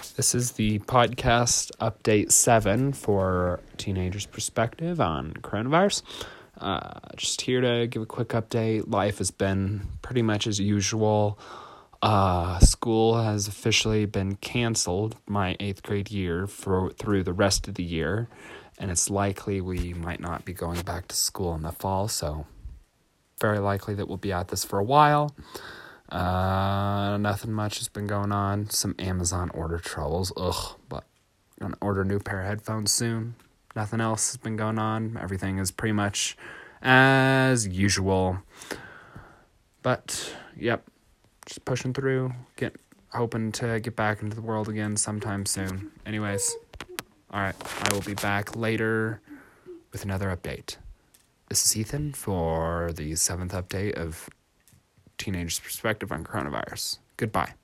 This is the podcast update seven for Teenagers' Perspective on coronavirus. Uh, just here to give a quick update. Life has been pretty much as usual. Uh, school has officially been canceled my eighth grade year for through the rest of the year, and it's likely we might not be going back to school in the fall. So, very likely that we'll be at this for a while. Uh, nothing much has been going on. Some Amazon order troubles. Ugh, but gonna order a new pair of headphones soon. Nothing else has been going on. Everything is pretty much as usual. But yep, just pushing through. Get hoping to get back into the world again sometime soon. Anyways, all right, I will be back later with another update. This is Ethan for the seventh update of Teenagers' Perspective on Coronavirus. Goodbye.